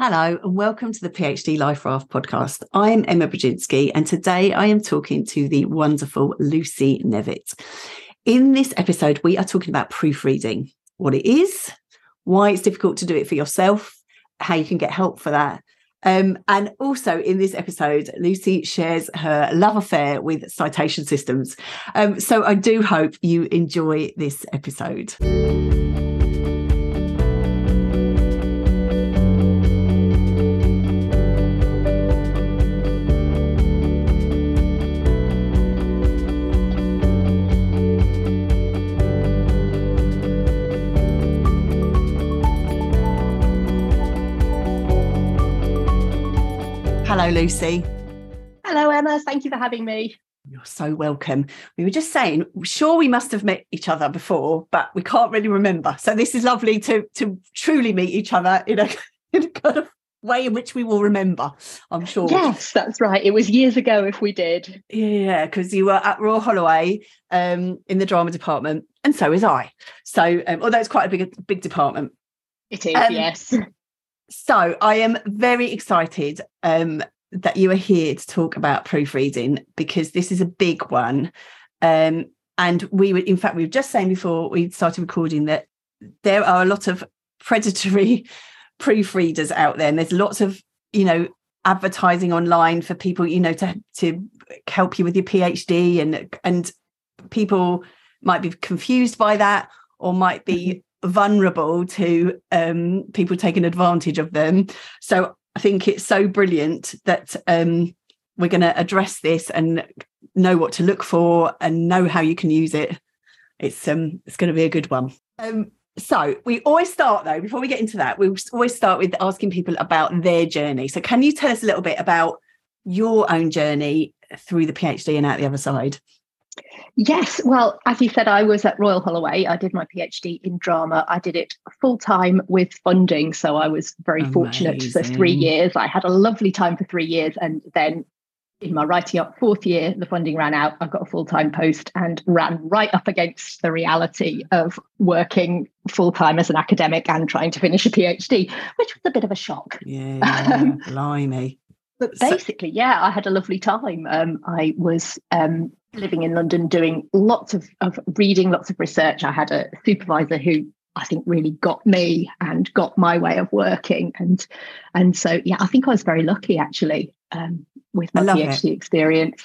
Hello, and welcome to the PhD Life Raft podcast. I'm Emma Brzezinski, and today I am talking to the wonderful Lucy Nevitt. In this episode, we are talking about proofreading what it is, why it's difficult to do it for yourself, how you can get help for that. Um, and also in this episode, Lucy shares her love affair with citation systems. Um, so I do hope you enjoy this episode. Hello, Lucy. Hello, Emma. Thank you for having me. You're so welcome. We were just saying, sure, we must have met each other before, but we can't really remember. So this is lovely to to truly meet each other in a, in a kind of way in which we will remember. I'm sure. Yes, that's right. It was years ago if we did. Yeah, because you were at Royal Holloway um, in the drama department, and so was I. So um, although it's quite a big big department, it is. Um, yes. So I am very excited um, that you are here to talk about proofreading because this is a big one. Um, and we were, in fact, we were just saying before we started recording that there are a lot of predatory proofreaders out there, and there's lots of, you know, advertising online for people, you know, to to help you with your PhD, and and people might be confused by that or might be mm-hmm vulnerable to um, people taking advantage of them. So I think it's so brilliant that um, we're going to address this and know what to look for and know how you can use it. It's um, it's going to be a good one. Um, so we always start though before we get into that. We always start with asking people about their journey. So can you tell us a little bit about your own journey through the PhD and out the other side? Yes, well, as you said, I was at Royal Holloway. I did my PhD in drama. I did it full time with funding. So I was very Amazing. fortunate for three years. I had a lovely time for three years. And then in my writing up fourth year, the funding ran out. I got a full time post and ran right up against the reality of working full time as an academic and trying to finish a PhD, which was a bit of a shock. Yeah, blimey. But basically, yeah, I had a lovely time. Um, I was um, living in London doing lots of, of reading, lots of research. I had a supervisor who I think really got me and got my way of working. And and so yeah, I think I was very lucky actually um, with my PhD it. experience.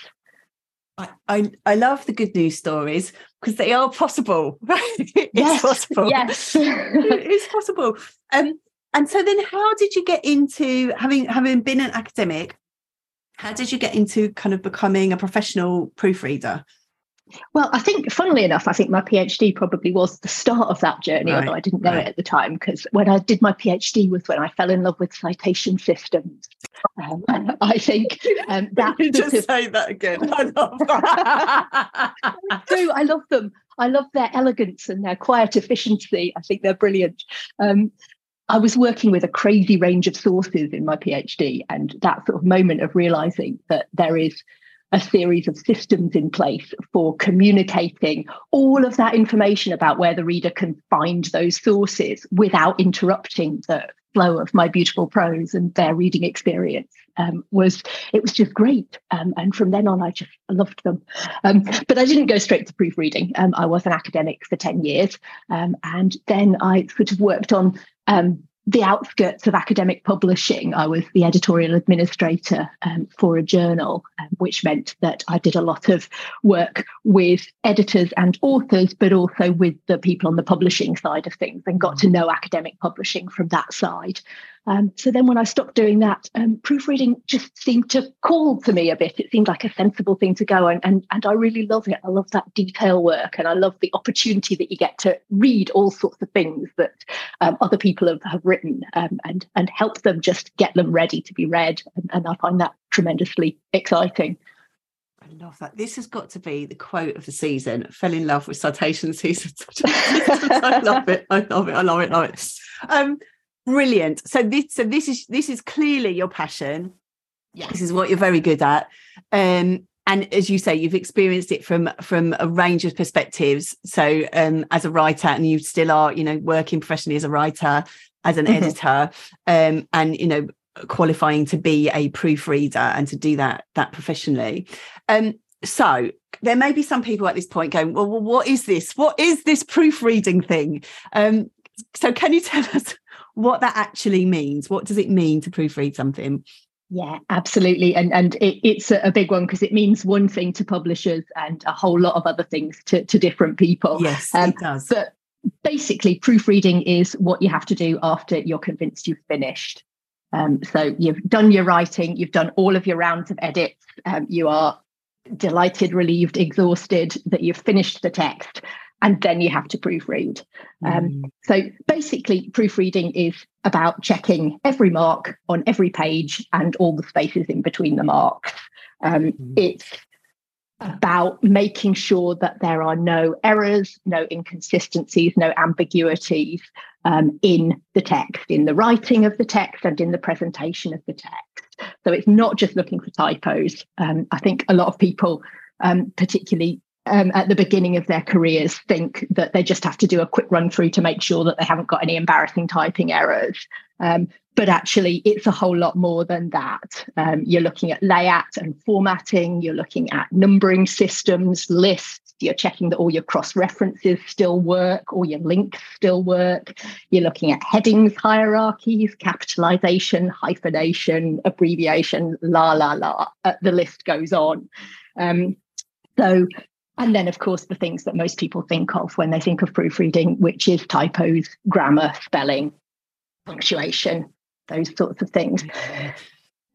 I, I, I love the good news stories because they are possible. it's yes, possible. Yes. it's possible. Um, and so then how did you get into having having been an academic how did you get into kind of becoming a professional proofreader well, I think, funnily enough, I think my PhD probably was the start of that journey, right, although I didn't know right. it at the time. Because when I did my PhD was when I fell in love with citation systems. Um, I think um, that. just of, say that again. I love that. I love them. I love their elegance and their quiet efficiency. I think they're brilliant. Um, I was working with a crazy range of sources in my PhD, and that sort of moment of realizing that there is a series of systems in place for communicating all of that information about where the reader can find those sources without interrupting the flow of my beautiful prose and their reading experience. Um, was it was just great. Um, and from then on i just loved them. Um, but i didn't go straight to proofreading. Um, i was an academic for 10 years. Um, and then i sort of worked on um, the outskirts of academic publishing. I was the editorial administrator um, for a journal, um, which meant that I did a lot of work with editors and authors, but also with the people on the publishing side of things and got to know academic publishing from that side. Um, so then when I stopped doing that, um, proofreading just seemed to call to me a bit. It seemed like a sensible thing to go and, and, and I really love it. I love that detail work and I love the opportunity that you get to read all sorts of things that um, other people have, have written um, and, and help them just get them ready to be read. And, and I find that tremendously exciting. I love that. This has got to be the quote of the season. Fell in love with citation season. I love it. I love it. I love it. I love it. Um, Brilliant. So this so this is this is clearly your passion. Yeah. This is what you're very good at. Um, and as you say, you've experienced it from from a range of perspectives. So um, as a writer, and you still are, you know, working professionally as a writer, as an Mhm. editor um, and you know qualifying to be a proofreader and to do that that professionally um, so there may be some people at this point going well, well what is this what is this proofreading thing um, so can you tell us what that actually means what does it mean to proofread something Yeah, absolutely. And and it, it's a, big one because it means one thing to publishers and a whole lot of other things to, to different people. yes Um, it does But basically, proofreading is what you have to do after you're convinced you've finished. Um, so you've done your writing, you've done all of your rounds of edits, um, you are delighted, relieved, exhausted that you've finished the text, and then you have to proofread. Um, Mm. so basically, proofreading is about checking every mark on every page and all the spaces in between the marks. Um, Mm. It's about making sure that there are no errors, no inconsistencies, no ambiguities um, in the text, in the writing of the text, and in the presentation of the text. So it's not just looking for typos. Um, I think a lot of people, um, particularly um, at the beginning of their careers, think that they just have to do a quick run through to make sure that they haven't got any embarrassing typing errors. Um, but actually, it's a whole lot more than that. Um, you're looking at layout and formatting, you're looking at numbering systems, lists, you're checking that all your cross references still work, all your links still work. You're looking at headings, hierarchies, capitalization, hyphenation, abbreviation, la, la, la. Uh, the list goes on. Um, so, and then, of course, the things that most people think of when they think of proofreading, which is typos, grammar, spelling, punctuation, those sorts of things.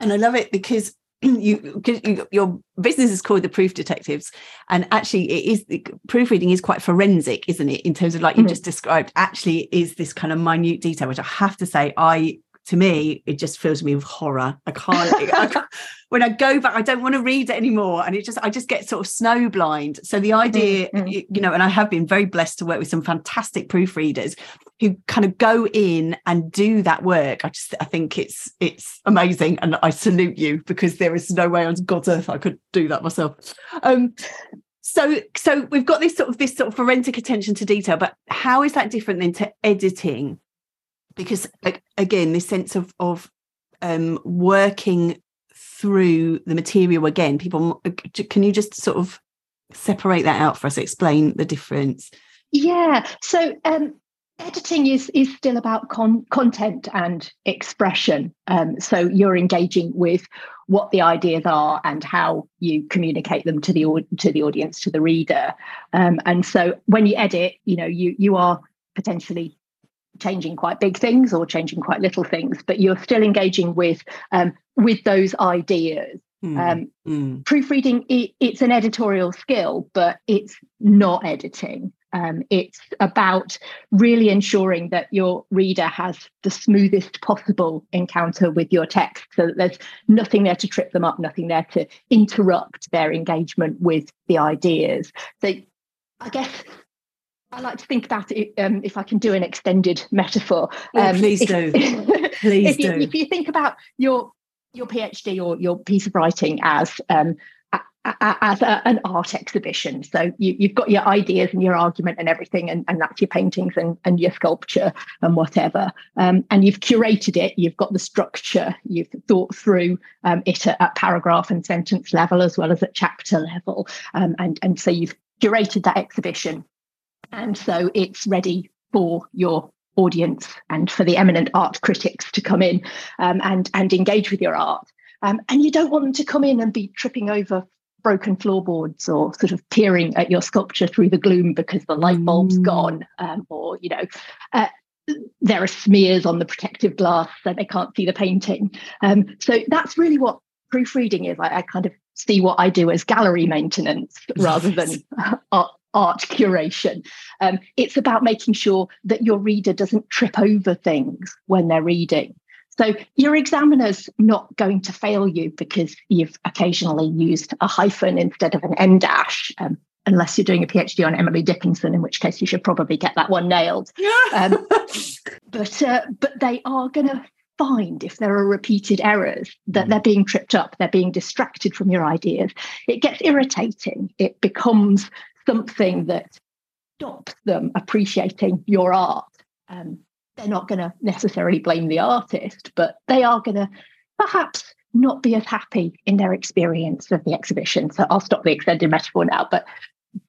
and I love it because you, you your business is called the Proofs Detective, and actually it is proofreading is quite forensic, isn't it? In terms of like you Mhm. just described, actually is this kind of minute detail, which I have to say, I to me it just fills me with horror. I can't, I can't when I go back, I don't want to read it anymore, and it just I just get sort of snowblind. So the idea, Mm, mm. you you know, and I have been very blessed to work with some fantastic proofreaders who kind of go in and do that work. I just I think it's it's amazing, and I salute you because there is no way on God's earth I could do that myself. Um, so so we've got this sort of this sort of forensic attention to detail, but how is that different than to editing? Because again, this sense of of um, working through the material again. People, can you just sort of separate that out for us? Explain the difference. Yeah. So um, editing is is still about con- content and expression. Um, so you're engaging with what the ideas are and how you communicate them to the to the audience, to the reader. Um, and so when you edit, you know you you are potentially changing quite big things or changing quite little things, but you're still engaging with um, with those ideas. Mm, Um, mm, proofreading it, it's an editorial skill but it's not editing. Um, it's about really ensuring that your reader has the smoothest possible encounter with your text so that there's nothing there to trip them up nothing there to interrupt their engagement with the ideas. So i guess I like to think about it um, if I can do an extended metaphor. Oh, please if- do. Please if you, do. if you think about your your PhD or your piece of writing as um, a, a- as a, an art exhibition, so you, you've got your ideas and your argument and everything, and, and that's your paintings and, and your sculpture and whatever, um, and you've curated it. You've got the structure. You've thought through um, it at, at paragraph and sentence level as well as at chapter level, um, and and so you've curated that exhibition, and so it's ready for your audience and for the eminent art critics to come in um, and and engage with your art. Um, and you don't want them to come in and be tripping over broken floorboards or sort of peering at your sculpture through the gloom because the light bulb's Mm. gone, um, or you know. Uh, there are smears on the protective glass so they can't see the painting. Um, so that's really what proofreading is. I, I kind of see what I do as gallery maintenance rather than art, art curation. Um, it's about making sure that your reader doesn't trip over things when they're reading. So your examiner's not going to fail you because you've occasionally used a hyphen instead of an en dash, um, unless you're doing a PhD on Emily Dickinson, in which case you should probably get that one nailed. Um, but uh, but they are going to find if there are repeated errors that they're being tripped up, they're being distracted from your ideas. It gets irritating. It becomes something that stops them appreciating your art. Um, they're not going to necessarily blame the artist, but they are going to perhaps not be as happy in their experience of the exhibition. So I'll stop the extended metaphor now, but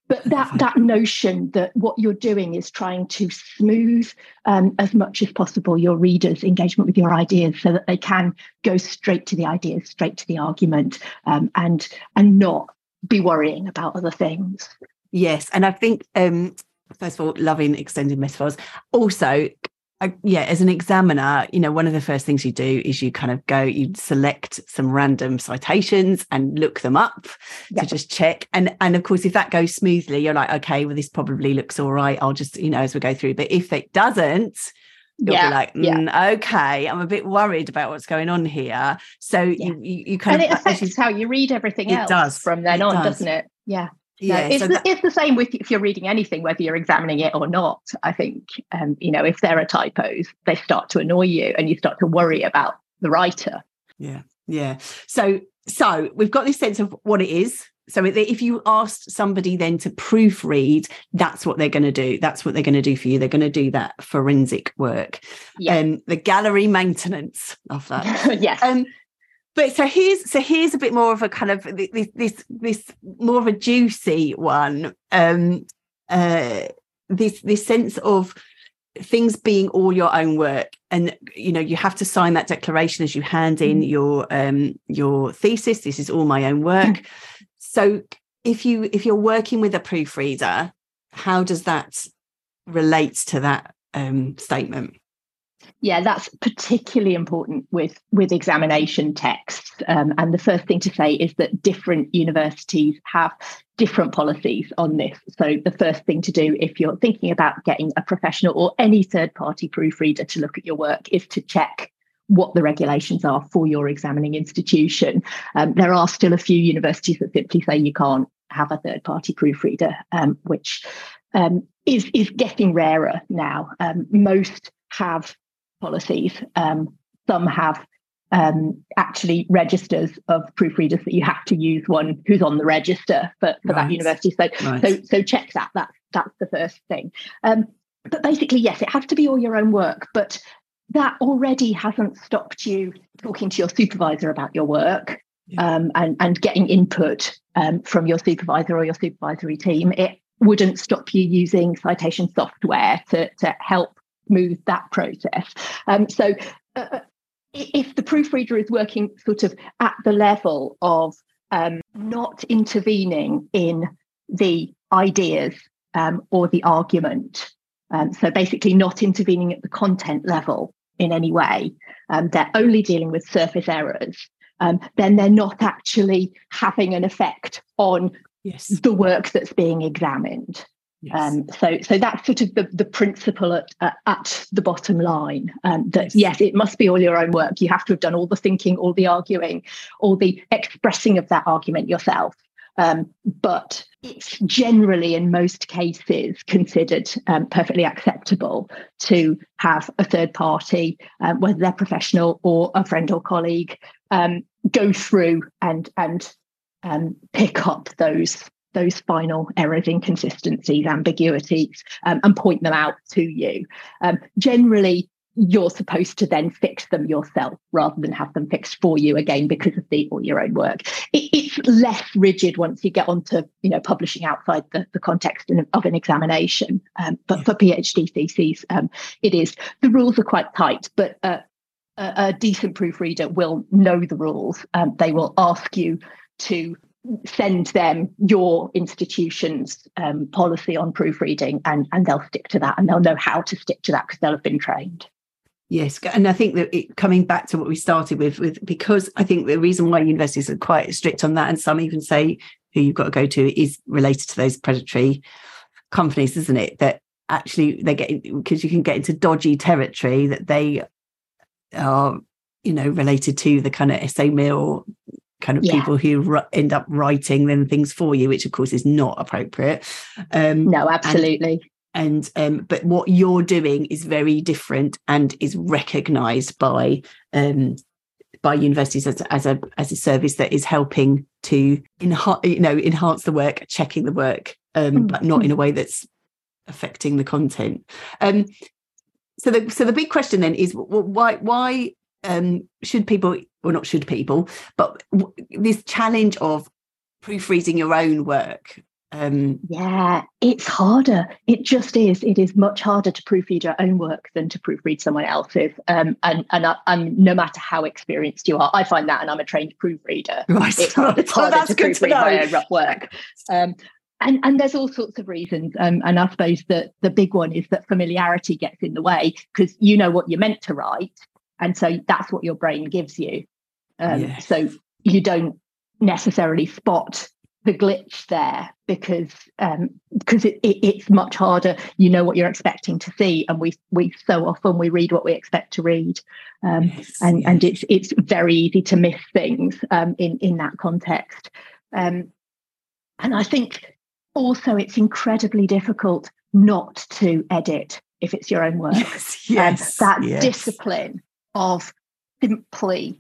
but that that notion that what you're doing is trying to smooth um, as much as possible your readers' engagement with your ideas, so that they can go straight to the ideas, straight to the argument, um, and and not be worrying about other things. Yes, and I think um, first of all, loving extended metaphors. Also, I, yeah, as an examiner, you know, one of the first things you do is you kind of go, you select some random citations and look them up yeah. to just check. And and of course, if that goes smoothly, you're like, okay, well, this probably looks all right. I'll just, you know, as we go through. But if it doesn't, you'll yeah, be like, mm, yeah. okay, I'm a bit worried about what's going on here. So you, you, you kind and of it affects you, how you read everything else does. from then it on, does. doesn't it? Yeah yeah, it's, so that, the, it's the same with if you're reading anything, whether you're examining it or not. I think, um, you know, if there are typos, they start to annoy you, and you start to worry about the writer. Yeah, yeah. So, so we've got this sense of what it is. So, if you asked somebody then to proofread, that's what they're going to do. That's what they're going to do for you. They're going to do that forensic work. Yeah. Um, the gallery maintenance of that. yes. Um, but so here's so here's a bit more of a kind of this this this more of a juicy one um uh this this sense of things being all your own work and you know you have to sign that declaration as you hand in mm. your um your thesis this is all my own work mm. so if you if you're working with a proofreader how does that relate to that um statement yeah, that's particularly important with with examination texts. Um, and the first thing to say is that different universities have different policies on this. So the first thing to do if you're thinking about getting a professional or any third party proofreader to look at your work is to check what the regulations are for your examining institution. Um, there are still a few universities that simply say you can't have a third party proofreader, um, which um, is is getting rarer now. Um, most have policies. Um, some have um, actually registers of proofreaders that you have to use one who's on the register for, for right. that university. So, right. so, so check that. That's that's the first thing. Um, but basically, yes, it has to be all your own work. But that already hasn't stopped you talking to your supervisor about your work yeah. um, and and getting input um, from your supervisor or your supervisory team. It wouldn't stop you using citation software to to help smooth that process. Um, so uh, uh if the proofreader is working sort of at the level of um, not intervening in the ideas um, or the argument, um, so basically not intervening at the content level in any way, um, they're only dealing with surface errors, um, then they're not actually having an effect on yes. the work that's being examined. Yes. Um, so, so that's sort of the, the principle at, uh, at the bottom line. Um, that yes. yes, it must be all your own work. You have to have done all the thinking, all the arguing, all the expressing of that argument yourself. Um, but it's generally, in most cases, considered um, perfectly acceptable to have a third party, um, whether they're professional or a friend or colleague, um, go through and and um, pick up those those final errors, inconsistencies, ambiguities, um, and point them out to you. Um, generally, you're supposed to then fix them yourself rather than have them fixed for you again because of the or your own work. It, it's less rigid once you get onto you know publishing outside the, the context of an examination. Um, but for PhD theses, um, it is the rules are quite tight, but uh, a, a, decent proofreader will know the rules. Um, they will ask you to send them your institution's um, policy on proofreading and, and they'll stick to that and they'll know how to stick to that because they'll have been trained. Yes, and I think that it, coming back to what we started with, with because I think the reason why universities are quite strict on that, and some even say who you've got to go to is related to those predatory companies, isn't it? That actually they get because you can get into dodgy territory that they are, you know, related to the kind of essay mill kind of yeah. people who r- end up writing then things for you, which of course is not appropriate. Um, no, absolutely. And, and um, but what you're doing is very different and is recognised by um, by universities as, as a as a service that is helping to enhance you know enhance the work, checking the work, um, mm-hmm. but not in a way that's affecting the content. Um, so the so the big question then is why why um, should people or not should people but this challenge of proofreading your own work um, yeah it's harder. It just is. It is much harder to proofread your own work than to proofread someone else's. Um, and and, I, and no matter how experienced you are i find that and i'm a trained proofreader right. it's, it's harder well, to proofread to my own work. Um, and and there's all sorts of reasons um, and i suppose that the big one is that familiarity gets in the way because you know what you're meant to write and so that's what your brain gives you. Um, yes. so you don't necessarily spot the glitch there because um, because it, it, it's much harder. You know what you're expecting to see and we we so often we read what we expect to read. Um, yes, and yes. and it's it's very easy to miss things um, in in that context. Um, and I think also it's incredibly difficult not to edit if it's your own work. Yes, yes that discipline of simply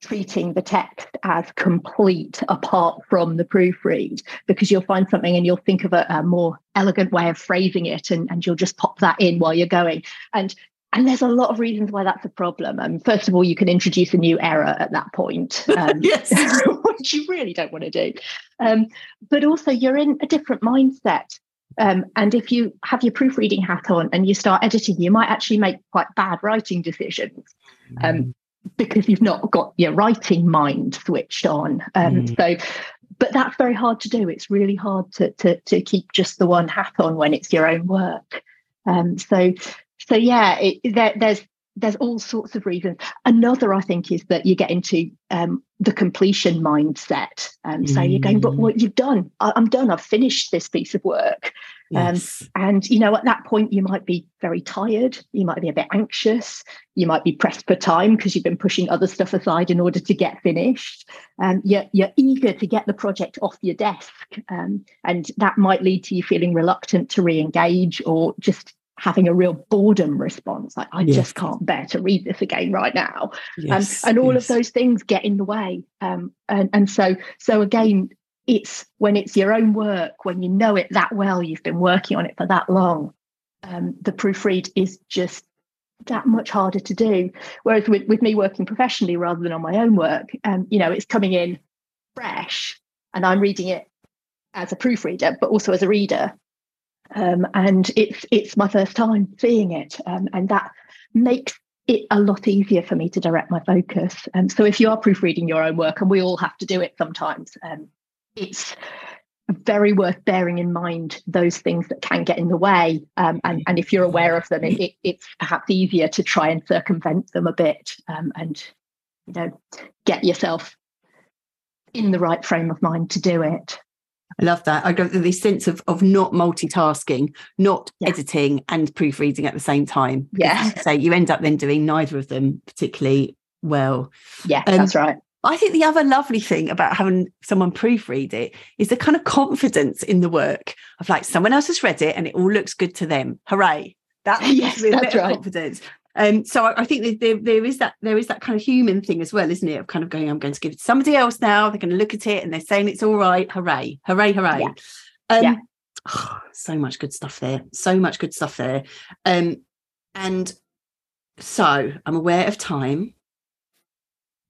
treating the text as complete apart from the proofread because you'll find something and you'll think of a, a, more elegant way of phrasing it and, and you'll just pop that in while you're going and and there's a lot of reasons why that's a problem. Um, first of all, you can introduce a new error at that point, um, which you really don't want to do. Um, but also, you're in a different mindset. Um, and if you have your proofreading hat on and you start editing, you might actually make quite bad writing decisions. Um, because you've not got your writing mind switched on. Um, mm. So, but that's very hard to do. It's really hard to, to, to keep just the one hat on when it's your own work. Um, so, so yeah, it, there, there's there's all sorts of reasons. Another, I think, is that you get into um, the completion mindset. Um, so you're going, but mm. what you've done, I, am done. I've finished this piece of work. Um, yes. Um, and you know, at that point, you might be very tired. You might be a bit anxious. You might be pressed for time because you've been pushing other stuff aside in order to get finished. Um, you're, you're eager to get the project off your desk, um, and that might lead to you feeling reluctant to re-engage or just having a real boredom response like i yes. just can't bear to read this again right now yes, um, and all yes. of those things get in the way um, and, and so so again it's when it's your own work when you know it that well you've been working on it for that long um, the proofread is just that much harder to do whereas with, with me working professionally rather than on my own work um, you know it's coming in fresh and i'm reading it as a proofreader but also as a reader um, and it's it's my first time seeing it um, and that makes it a lot easier for me to direct my focus um, so if you are proofreading your own work and we all have to do it sometimes um, it's very worth bearing in mind those things that can get in the way. Um, and, and if you're aware of them, it, it, it's perhaps easier to try and circumvent them a bit um, and you know get yourself in the right frame of mind to do it. I love that. I got this sense of of not multitasking, not yeah. editing and proofreading at the same time. Yeah. So you end up then doing neither of them particularly well. Yeah, um, that's right. I think the other lovely thing about having someone proofread it is the kind of confidence in the work of like someone else has read it and it all looks good to them. Hooray. That yes, that's right. confidence. Um, so I, I think there, there is that there is that kind of human thing as well, isn't it? Of kind of going, I'm going to give it to somebody else now. They're going to look at it and they're saying it's all right. Hooray, hooray, hooray. Yeah. Um, yeah. Oh, so much good stuff there. So much good stuff there. Um, and so I'm aware of time.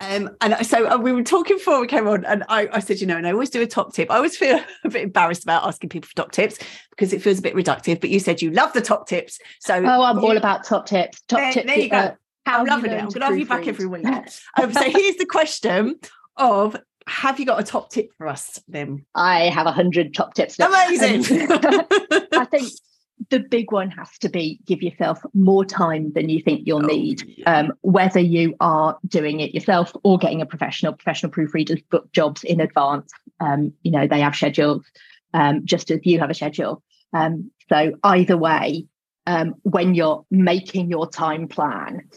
Um, and so uh, we were talking before we came on, and I, I, said, you know, and I always do a top tip. I always feel a bit embarrassed about asking people for top tips because it feels a bit reductive. But you said you love the top tips, so oh, I'm you, all about top tips. Top there, tips. There you go. Uh, I'm loving it. I'm going to have you back every week. um, so here's the question: of have you got a top tip for us then? I have a hundred top tips. Amazing. I think the big one has to be give yourself more time than you think you'll oh, need yeah. um, whether you are doing it yourself or getting a professional. Professional proofreaders book jobs in advance. Um, you know they have schedules um, just as you have a schedule. Um, so either way um, when you're making your time plan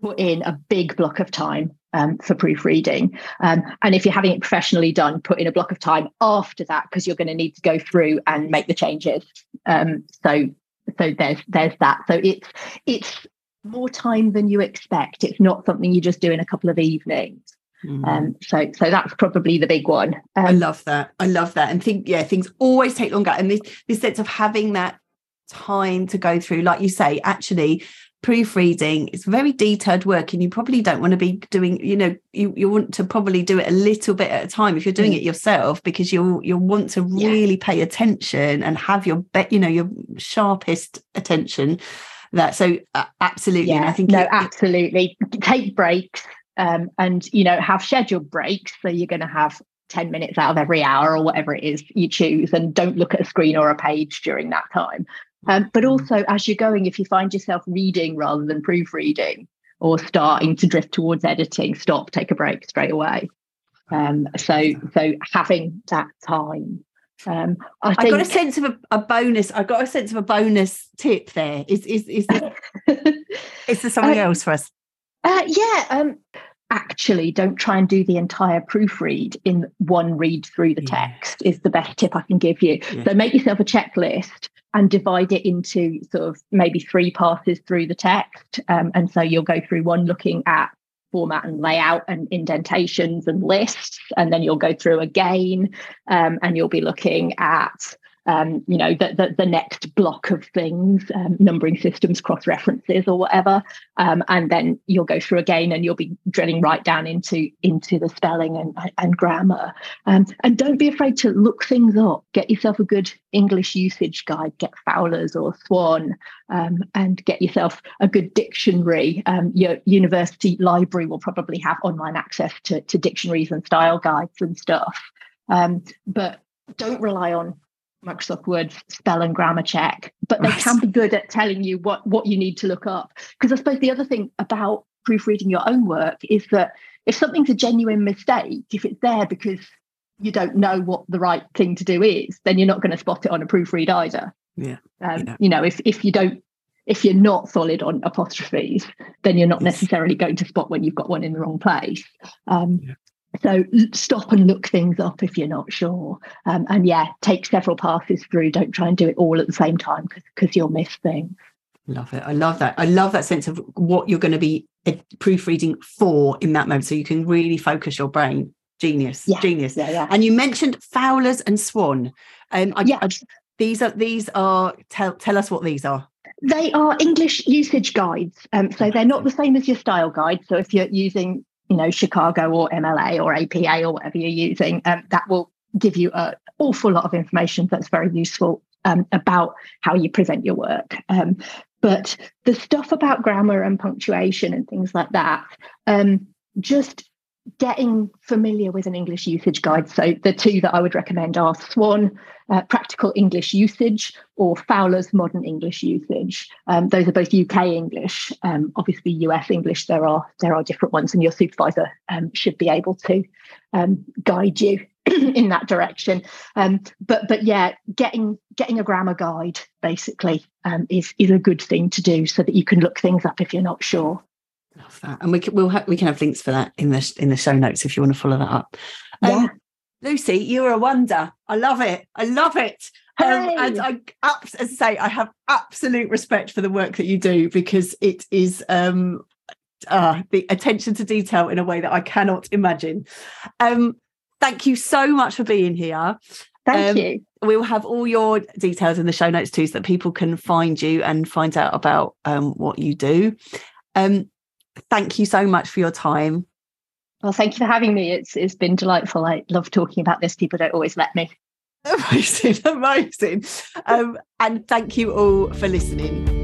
put in a big block of time um, for proofreading. Um, and if you're having it professionally done, put in a block of time after that because you're going to need to go through and make the changes. Um, so so there's there's that. So it's it's more time than you expect. It's not something you just do in a couple of evenings. Mm. Um, so so that's probably the big one. Um, I love that. I love that. And think, yeah, things always take longer. And this this sense of having that time to go through like you say actually proofreading. It's very detailed work and you probably don't want to be doing you know you, you want to probably do it a little bit at a time if you're doing mm. it yourself because you'll you'll want to really yeah. pay attention and have your bet you know your sharpest attention that so uh, absolutely yeah, i think no it, absolutely. Take breaks um, and you know have scheduled breaks so you're going to have 10 minutes out of every hour or whatever it is you choose and don't look at a screen or a page during that time um, but mm. also, as you're going, if you find yourself reading rather than proofreading or starting to drift towards editing, stop, take a break straight away. Um, so, so having that time. Um, I, I got a sense of a, a, bonus. I got a sense of a bonus tip there. Is is is there, is there something uh, else for us? Uh, yeah. Actually, don't try and do the entire proofread in one read through the yeah. text. Is the best tip I can give you. Yeah. So make yourself a checklist and divide it into sort of maybe three passes through the text. Um, and so you'll go through one looking at format and layout and indentations and lists, and then you'll go through again um, and you'll be looking at um, you know, the, the, the, next block of things, um, numbering systems, cross references, or whatever, um, and then you'll go through again, and you'll be drilling right down into into the spelling and and grammar. Um, and don't be afraid to look things up. Get yourself a good English usage guide. Get Fowler's or Swan, um, and get yourself a good dictionary. Um, your university library will probably have online access to, to dictionaries and style guides and stuff. but don't rely on Microsoft Word spell and grammar check, but they right. can be good at telling you what what you need to look up. Because I suppose the other thing about proofreading your own work is that if something's a genuine mistake, if it's there because you don't know what the right thing to do is, then you're not going to spot it on a proofread either. Yeah. Um, yeah. You know, if if you don't if you're not solid on apostrophes, then you're not necessarily going to spot when you've got one in the wrong place. Um, yeah. So stop and look things up if you're not sure. Um, and yeah, take several passes through. Don't try and do it all at the same time because you'll miss things. Love it. I love that. I love that sense of what you're going to be uh, proofreading for in that moment. So you can really focus your brain. Genius. Yeah. Genius. Yeah, yeah. And you mentioned Fowler's and Swan. Um, I, yeah. I, these are these are tell tell us what these are. They are English usage guides. Um, so they're not the same as your style guide. So if you're using you know, Chicago or MLA or APA or whatever you're using, um, that will give you an awful lot of information that's very useful um, about how you present your work. Um, but the stuff about grammar and punctuation and things like that, um, just getting familiar with an English usage guide. So the two that I would recommend are Swan, uh, Practical English Usage, or Fowler's Modern English Usage. Um, those are both UK English. Um, obviously, US English. There are there are different ones, and your supervisor um, should be able to um, guide you in that direction. Um, but but yeah, getting getting a grammar guide basically um, is is a good thing to do so that you can look things up if you're not sure. Love that. And we can we'll ha- we can have links for that in the in the show notes if you want to follow that up. Um, yeah. Lucy, you're a wonder. I love it. I love it. Um, and I, as I say, I have absolute respect for the work that you do because it is um, uh, the attention to detail in a way that I cannot imagine. Um, thank you so much for being here. Thank um, you. We will have all your details in the show notes too, so that people can find you and find out about um, what you do. Um, thank you so much for your time. Well, thank you for having me. It's it's been delightful. I love talking about this. People don't always let me. Amazing, amazing. Um, and thank you all for listening.